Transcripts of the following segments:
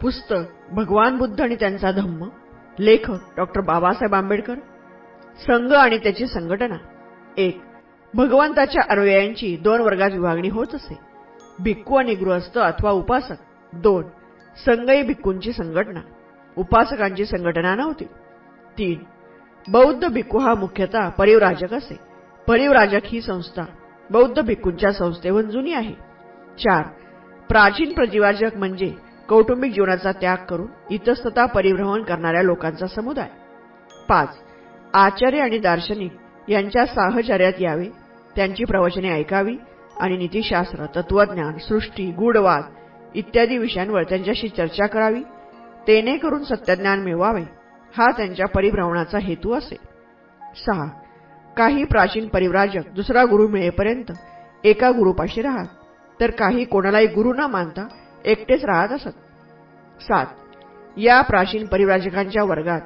पुस्तक भगवान बुद्ध आणि त्यांचा धम्म लेखक डॉक्टर बाबासाहेब आंबेडकर संघ आणि त्याची संघटना. एक भगवंताच्या अनुयायांची दोन वर्गात विभागणी होत असे. भिक्खू आणि गृहस्थ अथवा उपासक. दोन संघई भिक्खूंची संघटना. उपासकांची संघटना नव्हती. तीन बौद्ध भिक्खू हा मुख्यतः परिवराजक असे. परिवराजक ही संस्था बौद्ध भिक्खूंच्या संस्थेहून जुनी आहे. चार प्राचीन प्रतिवाजक म्हणजे कौटुंबिक जीवनाचा त्याग करून इतस्तता परिभ्रमण करणाऱ्या लोकांचा समुदाय. पाच आचार्य आणि दार्शनिक यांच्या साहचर्यात यावे. त्यांची प्रवचने ऐकावी आणि नीतिशास्त्र तत्वज्ञान सृष्टी गूढवाद इत्यादी विषयांवर त्यांच्याशी चर्चा करावी. तेने करून सत्यज्ञान मिळवावे हा त्यांच्या परिभ्रमणाचा हेतू असे सहा काही प्राचीन परिव्राजक दुसरा गुरु मिळेपर्यंत एका गुरुपाशी राहत तर काही कोणालाही गुरु न मानता एकटेच राहत असत. सात या प्राचीन परिव्राजकांच्या वर्गात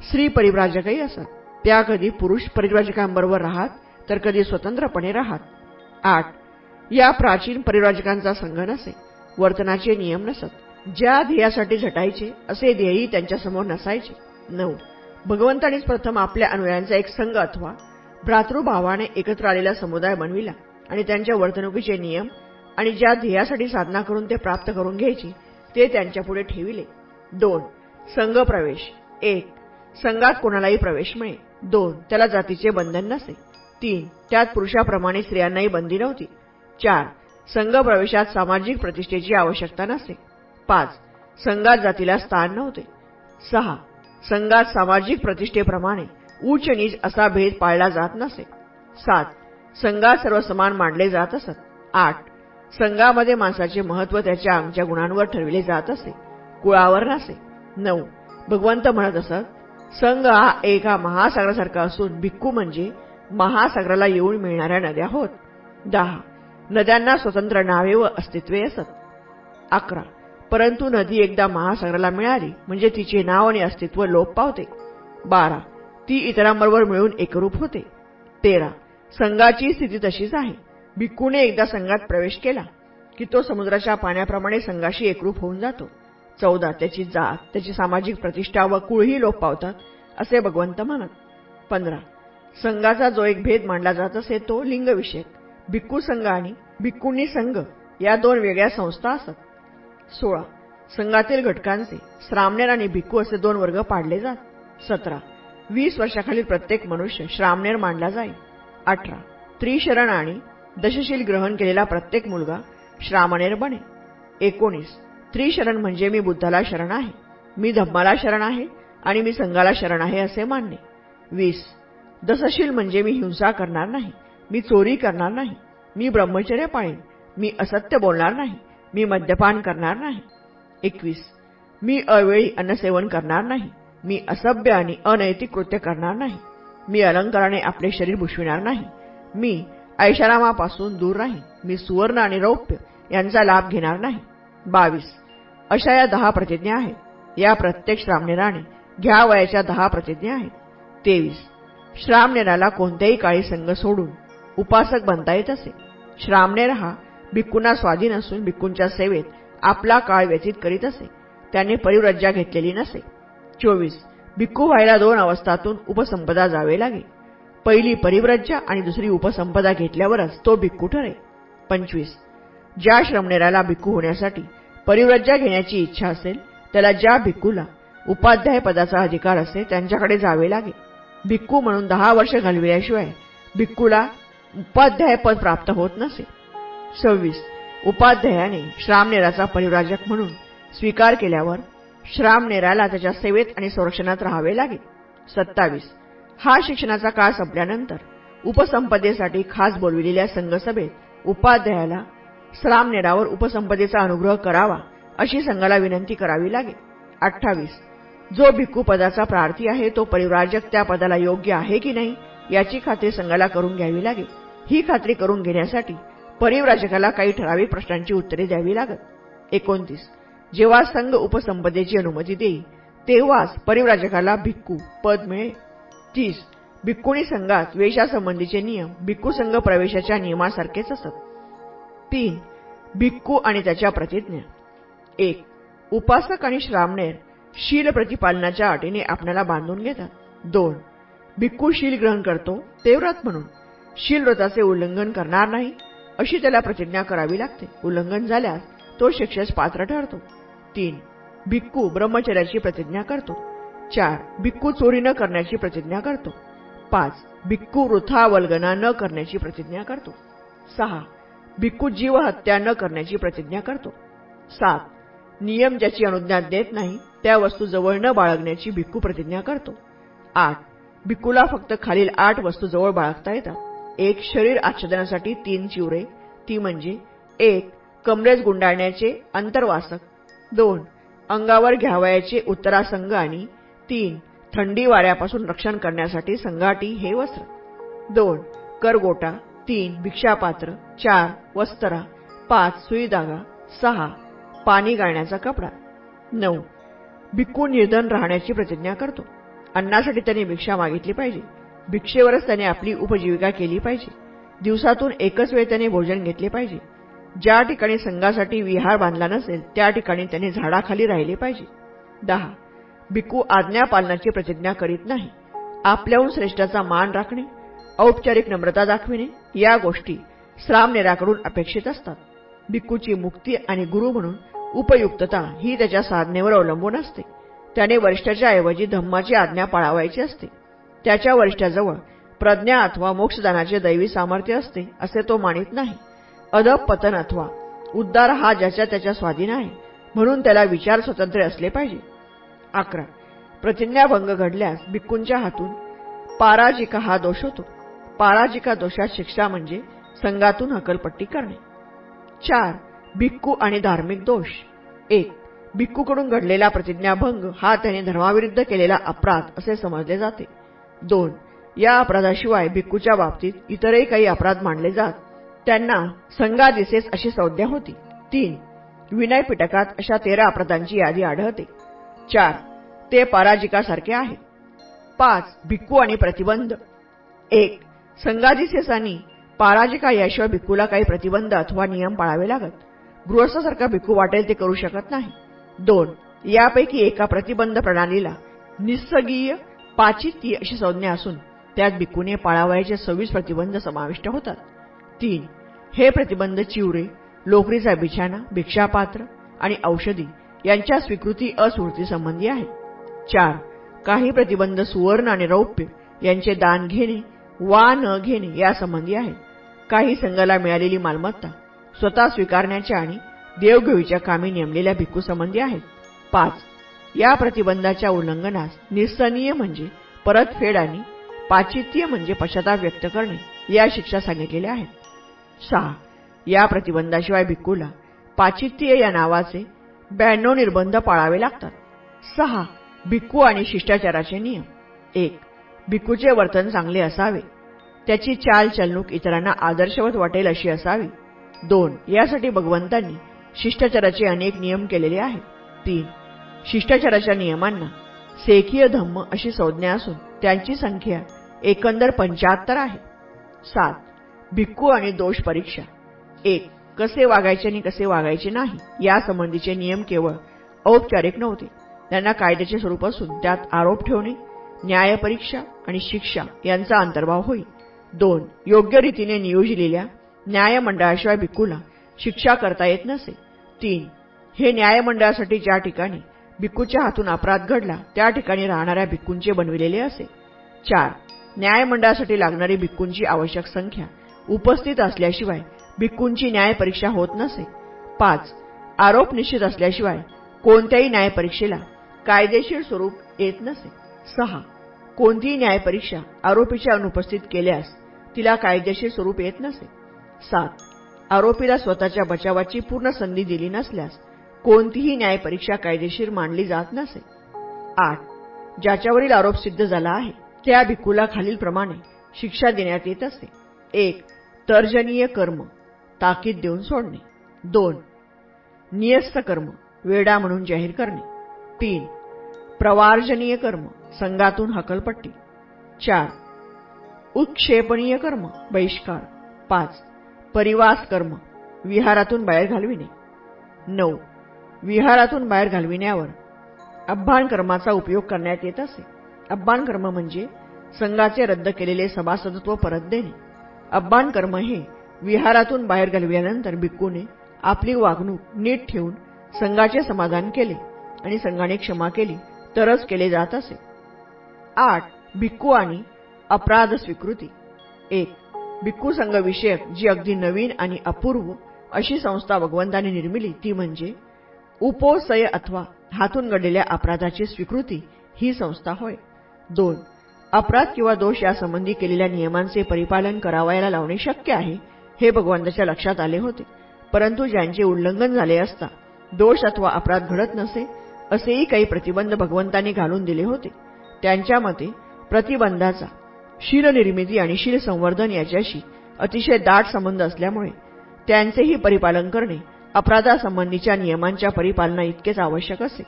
स्त्री परिव्राजकही असत. त्या कधी पुरुष परिव्राजकांबरोबर राहत तर कधी स्वतंत्रपणे राहत. आठ या प्राचीन परिव्राजकांचा संघ नसे वर्तनाचे नियम नसत. ज्या ध्येयासाठी झटायचे असे ध्येयही त्यांच्यासमोर नसायचे. नऊ भगवंतानेच प्रथम आपल्या अनुयायांचा एक संघ अथवा भ्रातृभावाने एकत्र आलेला समुदाय बनविला आणि त्यांच्या वर्तणुकीचे नियम आणि ज्या ध्येयासाठी साधना करून ते प्राप्त करून घ्यायची ते त्यांच्यापुढे ठेविले. दोन संघ प्रवेश. एक संघात कोणालाही प्रवेश मिळे दोन त्याला जातीचे बंधन नसे. तीन त्यात पुरुषाप्रमाणे स्त्रियांनाही बंदी नव्हती. चार संघ प्रवेशात सामाजिक प्रतिष्ठेची आवश्यकता नसते पाच संघात जातीला स्थान नव्हते. सहा संघात सामाजिक प्रतिष्ठेप्रमाणे उच्च नीच असा भेद पाळला जात नसे. सात संघात सर्व समान मांडले जात असत. आठ संघामध्ये माणसाचे महत्त्व त्याच्या अंगच्या गुणांवर ठरविले जात असे. कुळावर नसे. नऊ. भगवंत म्हणत असत संघ हा एका महासागरासारखा असून भिक्खू म्हणजे महासागराला येऊन मिळणाऱ्या नद्या होत. दहा. नद्यांना स्वतंत्र नावे व अस्तित्वे असत. अकरा. परंतु नदी एकदा महासागराला मिळाली म्हणजे तिचे नाव आणि अस्तित्व लोप पावते. बारा. ती इतरांबरोबर मिळून एकरूप होते. तेरा. संघाची स्थिती तशीच आहे. भिक्खूने एकदा संघात प्रवेश केला की तो समुद्राच्या पाण्याप्रमाणे संघाशी एकरूप होऊन जातो. चौदा त्याची जात त्याची सामाजिक प्रतिष्ठा व कुळही लोप पावतात असे भगवंत म्हणत. पंधरा संघाचा जो एक भेद मांडला जात असे तो लिंगविषयक. भिक्खू संघ आणि भिक्खूंनी संघ या दोन वेगळ्या संस्था असत. सोळा संघातील घटकांचे श्रामणेर आणि भिक्खू असे दोन वर्ग पाडले जात. सतरा वीस वर्षाखालील प्रत्येक मनुष्य श्रामणेर मांडला जाईल. अठरा त्रिशरण आणि दशशील ग्रहण केलेला प्रत्येक मुलगा श्रामणेर बने. एकोणीस. त्रिशरण म्हणजे मी बुद्धाला शरण आहे. मी धम्माला शरण आहे आणि मी संघाला शरण आहे असे मानणे. वीस. दसशील म्हणजे मी हिंसा करणार नाही. मी चोरी करणार नाही. मी ब्रह्मचर्य पाळीन. मी असत्य बोलणार नाही. मी मद्यपान करणार नाही. एकवीस. मी अवेळी अन्नसेवन करणार नाही. मी असभ्य आणि अनैतिक कृत्य करणार नाही. मी अलंकाराने आपले शरीर भुषविणार नाही. मी ऐशारामापासून दूर नाही मी सुवर्ण आणि रौप्य यांचा लाभ घेणार नाही. बावीस. अशा या दहा प्रतिज्ञा आहेत. या प्रत्येक श्रामनेराने घ्या वयाच्या दहा प्रतिज्ञा आहेत. तेवीस. श्रामनेराला कोणत्याही काळी संघ सोडून उपासक बनता येत असे. श्रामनेर हा भिक्कूंना स्वाधीन असून भिक्कूंच्या सेवेत आपला काळ व्यतीत करीत असे. त्याने परिव्रज्जा घेतलेली नसे. चोवीस. भिक्खू व्हायला दोन अवस्थातून उपसंपदा जावे लागे. पहिली परिव्रज्जा आणि दुसरी उपसंपदा घेतल्यावरच तो भिक्खू ठरे पंचवीस. ज्या श्रमणेराला भिक्खू होण्यासाठी परिव्रज्जा घेण्याची इच्छा असेल त्याला ज्या भिक्खूला उपाध्याय पदाचा अधिकार असेल त्यांच्याकडे जावे लागे भिक्खू म्हणून दहा वर्ष घालविल्याशिवाय भिक्खूला उपाध्याय पद प्राप्त होत नसे. सव्वीस. उपाध्यायाने श्रामनेराचा परिव्राजक म्हणून स्वीकार केल्यावर श्रामनेराला त्याच्या सेवेत आणि संरक्षणात राहावे लागेल. सत्तावीस. हा शिक्षणाचा काळ संपल्यानंतर उपसंपदेसाठी खास बोलविलेल्या संघसभेत उपाध्यायाला श्रामनेरावर उपसंपदेचा अनुग्रह करावा अशी संघाला विनंती करावी लागेल. अठ्ठावीस. जो भिक्खू पदाचा प्रार्थी आहे तो परिव्राजक त्या पदाला योग्य आहे की नाही याची खात्री संघाला करून घ्यावी लागेल. ही खात्री करून घेण्यासाठी परिव्राजकाला काही ठराविक प्रश्नांची उत्तरे द्यावी लागत. एकोणतीस. जेव्हा संघ उपसंपदेची अनुमती देईल तेव्हाच परिव्राजकाला भिक्खू पद मिळेल. तीस भिक्कुणी संघात वेशासंबंधीचे नियम भिक्खू संघ प्रवेशाच्या नियमासारखेच असत. तीन भिक्खू आणि त्याच्या प्रतिज्ञा. एक उपासक आणि श्रामणेर शील प्रतिपालनाच्या अटीने आपल्याला बांधून घेतात. दोन भिक्खू शील ग्रहण करतो ते व्रत म्हणून शील व्रताचे उल्लंघन करणार नाही अशी त्याला प्रतिज्ञा करावी लागते. उल्लंघन झाल्यास तो शिक्षेस पात्र ठरतो. तीन भिक्खू ब्रह्मचर्याची प्रतिज्ञा करतो. चार भिक्खू चोरी न करण्याची प्रतिज्ञा करतो. पाच भिक्खू वृथा वल्गना न करण्याची प्रतिज्ञा करतो. सहा भिक्खू जीवहत्या न करण्याची प्रतिज्ञा करतो. सात नियम ज्याची अनुज्ञा देत नाही त्या वस्तू जवळ न बाळगण्याची भिक्खू प्रतिज्ञा करतो. आठ भिक्खूला फक्त खालील आठ वस्तू जवळ बाळगता येतात. एक शरीर आच्छादनासाठी तीन चिवरे ती म्हणजे एक कमरेज गुंडाळण्याचे अंतर्वासक दोन अंगावर घ्यावयाचे उत्तरासंग आणि तीन थंडी वाऱ्यापासून रक्षण करण्यासाठी संघाटी हे वस्त्र. दोन करगोटा. तीन भिक्षापात्र. चार वस्त्रा. पाच सुईदागा. सहा पाणी गाळण्याचा कपडा. नऊ भिक्खू निर्धन राहण्याची प्रतिज्ञा करतो. अन्नासाठी त्याने भिक्षा मागितली पाहिजे. भिक्षेवरच त्याने आपली उपजीविका केली पाहिजे. दिवसातून एकच वेळ त्याने भोजन घेतले पाहिजे. ज्या ठिकाणी संघासाठी विहार बांधला नसेल त्या ठिकाणी त्याने झाडाखाली राहिले पाहिजे. दहा भिक्खू आज्ञापालनाची प्रतिज्ञा करीत नाही. आपल्याहून श्रेष्ठाचा मान राखणे औपचारिक नम्रता दाखविणे या गोष्टी श्राम नेराकडून अपेक्षित असतात. भिक्खूची मुक्ती आणि गुरु म्हणून उपयुक्तता ही त्याच्या साधनेवर अवलंबून असते. त्याने वरिष्ठाच्या ऐवजी धम्माची आज्ञा पाळावायची असते. त्याच्या वरिष्ठाजवळ प्रज्ञा अथवा मोक्षदानाचे दैवी सामर्थ्य असते असे तो मानित नाही. अदब पतन अथवा उद्धार हा ज्याच्या त्याच्या स्वाधीन आहे म्हणून त्याला विचार स्वतंत्र असले पाहिजे. अकरा. प्रतिज्ञाभंग घडल्यास भिक्कूंच्या हातून पाराजिका हा दोष होतो. पाराजिका दोषात शिक्षा म्हणजे संघातून हकलपट्टी करणे. चार भिक्कू आणि धार्मिक दोष. एक भिक्कूकडून घडलेला प्रतिज्ञाभंग हा त्याने धर्माविरुद्ध केलेला अपराध असे समजले जाते. दोन या अपराधाशिवाय भिक्कूच्या बाबतीत इतरही काही अपराध मानले जात. त्यांना संघा दिसेस अशी संज्ञा होती. तीन विनय पिटकात अशा तेरा अपराधांची यादी आढळते. चार. ते पराजिकासारखे आहे पाच. भिक्खू आणि प्रतिबंध. एक. संघादिसेसांनी पराजिका याशिवाय भिक्खूला काही प्रतिबंध अथवा नियम पाळावे लागत. गृहस्थासारखा भिक्खू वाटेल ते करू शकत नाही. दोन. यापैकी एका प्रतिबंध प्रणालीला निसर्गीय पाचित्य अशी संज्ञा असून त्यात भिक्खूने पाळावयाचे सव्वीस प्रतिबंध समाविष्ट होतात. तीन. हे प्रतिबंध चिवरे लोकरीचा बिछाना भिक्षापात्र आणि औषधी यांच्या स्वीकृती अस्मृती संबंधी आहेत चार काही प्रतिबंध सुवर्ण आणि रौप्य यांचे दान घेणे वा न घेणे यासंबंधी आहेत काही संघाला मिळालेली मालमत्ता स्वतः स्वीकारण्याच्या आणि देवघेवीच्या कामी नेमलेल्या भिक्खूसंबंधी आहेत. पाच या प्रतिबंधाच्या उल्लंघनास निस्सनीय म्हणजे परतफेड आणि पाचित्य म्हणजे पश्चाताप व्यक्त करणे या शिक्षा सांगितलेल्या आहेत. सहा या प्रतिबंधाशिवाय भिक्खूला पाचित्य या नावाचे ब्याण्णव निर्बंध पाळावे लागतात. सहा भिक्खू आणि शिष्टाचाराचे नियम. एक भिक्खूचे वर्तन चांगले असावे. त्याची चाल चालणूक इतरांना आदर्शवत वाटेल अशी असावी. दोन यासाठी भगवंतांनी शिष्टाचाराचे अनेक नियम केलेले आहेत. तीन शिष्टाचाराच्या नियमांना सेखीय धम्म अशी संज्ञा असून त्यांची संख्या एकंदर पंचाहत्तर आहे. सात भिक्खू आणि दोष परीक्षा. एक कसे वागायचे आणि कसे वागायचे नाही यासंबंधीचे नियम केवळ औपचारिक नव्हते. त्यांना कायद्याचे स्वरूप असून त्यात आरोप ठेवणे न्यायपरीक्षा आणि शिक्षा यांचा अंतर्भाव होईल दोन योग्य रीतीने नियोजलेल्या न्यायमंडळाशिवाय भिक्खूला शिक्षा करता येत नसे. तीन हे न्यायमंडळासाठी ज्या ठिकाणी भिक्खूच्या हातून अपराध घडला त्या ठिकाणी राहणाऱ्या भिक्खूंचे बनविलेले असे. चार न्यायमंडळासाठी लागणारी भिक्खूंची आवश्यक संख्या उपस्थित असल्याशिवाय भिक्खूंची न्यायपरीक्षा होत नसे. पाच आरोप निश्चित असल्याशिवाय कोणत्याही न्यायपरीक्षेला कायदेशीर स्वरूप येत नसे. सहा कोणतीही न्यायपरीक्षा आरोपीच्या अनुपस्थित केल्यास तिला कायदेशीर स्वरूप येत नसे. सात आरोपीला स्वतःच्या बचावाची पूर्ण संधी दिली नसल्यास कोणतीही न्यायपरीक्षा कायदेशीर मानली जात नसे. आठ ज्याच्यावरील आरोप सिद्ध झाला आहे त्या भिक्खूला खालीलप्रमाणे शिक्षा देण्यात येत असे. एक तर्जनीय कर्म. ताकीद देऊन सोडणे. दोन नियस्त कर्म वेडा म्हणून जाहीर करणे. तीन प्रवार्जनीय कर्म संघातून हकलपट्टी. चार उत्क्षेपणीय कर्म बहिष्कार. पाच परिवास कर्म विहारातून बाहेर घालविणे. नऊ विहारातून बाहेर घालविण्यावर अब्बान कर्माचा उपयोग करण्यात येत असे. अब्बान कर्म म्हणजे संघाचे रद्द केलेले सभासदत्व परत देणे. अब्बान कर्म हे विहारातून बाहेर घालविल्यानंतर भिक्कूने आपली वागणूक नीट ठेवून संघाचे समाधान केले आणि संघाने क्षमा केली तरच केले जात असे. आठ भिक्खू आणि अपराध स्वीकृती. एक भिक्खू संघविषयक जी अगदी नवीन आणि अपूर्व अशी संस्था भगवंताने निर्मिली ती म्हणजे उपोसय अथवा हातून घडलेल्या अपराधाची स्वीकृती ही संस्था होय. दोन अपराध किंवा दोष यासंबंधी केलेल्या नियमांचे परिपालन करावयाला लावणे शक्य आहे हे भगवंताच्या लक्षात आले होते. परंतु ज्यांचे उल्लंघन झाले असता दोष अथवा अपराध घडत नसे असेही काही प्रतिबंध भगवंतांनी घालून दिले होते. त्यांच्या मते प्रतिबंधाचा शीलनिर्मिती आणि शील संवर्धन याच्याशी अतिशय दाट संबंध असल्यामुळे त्यांचेही परिपालन करणे अपराधासंबंधीच्या नियमांच्या परिपालना इतकेच आवश्यक असे.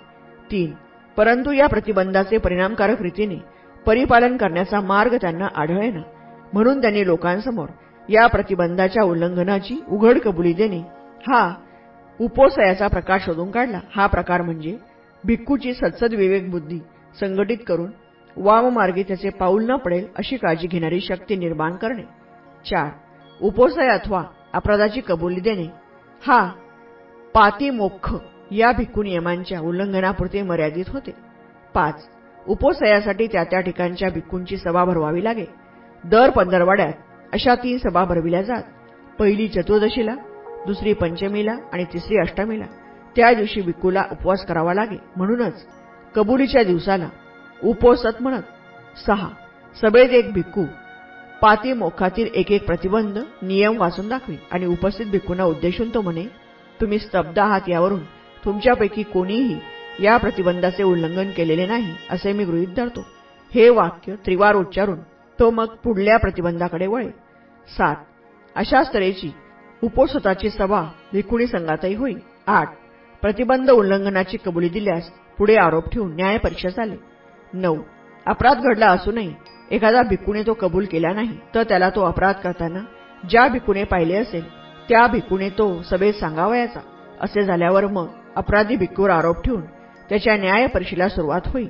तीन परंतु या प्रतिबंधाचे परिणामकारक रीतीने परिपालन करण्याचा मार्ग त्यांना आढळेना म्हणून त्यांनी लोकांसमोर या प्रतिबंधाच्या उल्लंघनाची उघड कबुली देणे. हा उपोसयाचा प्रकार शोधून काढला. हा प्रकार म्हणजे भिक्खूची सत्सद विवेक बुद्धी संघटित करून वाममार्गे त्याचे पाऊल न पडेल अशी काळजी घेणारी शक्ती निर्माण करणे. चार उपोसय अथवा अपराधाची कबुली देणे. हा पातिमोक्ष या भिक्खू नियमांच्या उल्लंघनापुरते मर्यादित होते. पाच उपोसयासाठी त्या त्या ठिकाणच्या भिक्खूंची सभा भरवावी लागे. दर पंधरवाड्यात अशा तीन सभा भरविल्या जात. पहिली चतुर्दशीला दुसरी पंचमीला आणि तिसरी अष्टमीला. त्या दिवशी भिक्कूला उपवास करावा लागे. म्हणूनच कबुलीच्या दिवसाला उपोसत म्हणत सहा सभेत एक भिक्खू पाती मोखातील एक एक प्रतिबंध नियम वाचून दाखवी आणि उपस्थित भिक्खूंना उद्देशून तो म्हणे तुम्ही स्तब्ध आहात यावरून तुमच्यापैकी कोणीही या प्रतिबंधाचे उल्लंघन केलेले नाही असे मी गृहीत धरतो. हे वाक्य त्रिवार उच्चारून तो मग पुढल्या प्रतिबंधाकडे वळे. सात. अशाच तऱ्हेची उपोषताची सभा भिकुणी संघातही होईल. आठ. प्रतिबंध उल्लंघनाची कबुली दिल्यास पुढे आरोप ठेवून न्यायपरीक्षा झाले नऊ. अपराध घडला असूनही एखादा भिक्कूने तो कबूल केला नाही तर त्याला तो अपराध करताना ज्या भिक्कूने पाहिले असेल त्या भिकूने तो सभेत सांगावयाचा. असे झाल्यावर मग अपराधी भिक्कूवर आरोप ठेवून त्याच्या न्यायपरीक्षेला सुरुवात होईल.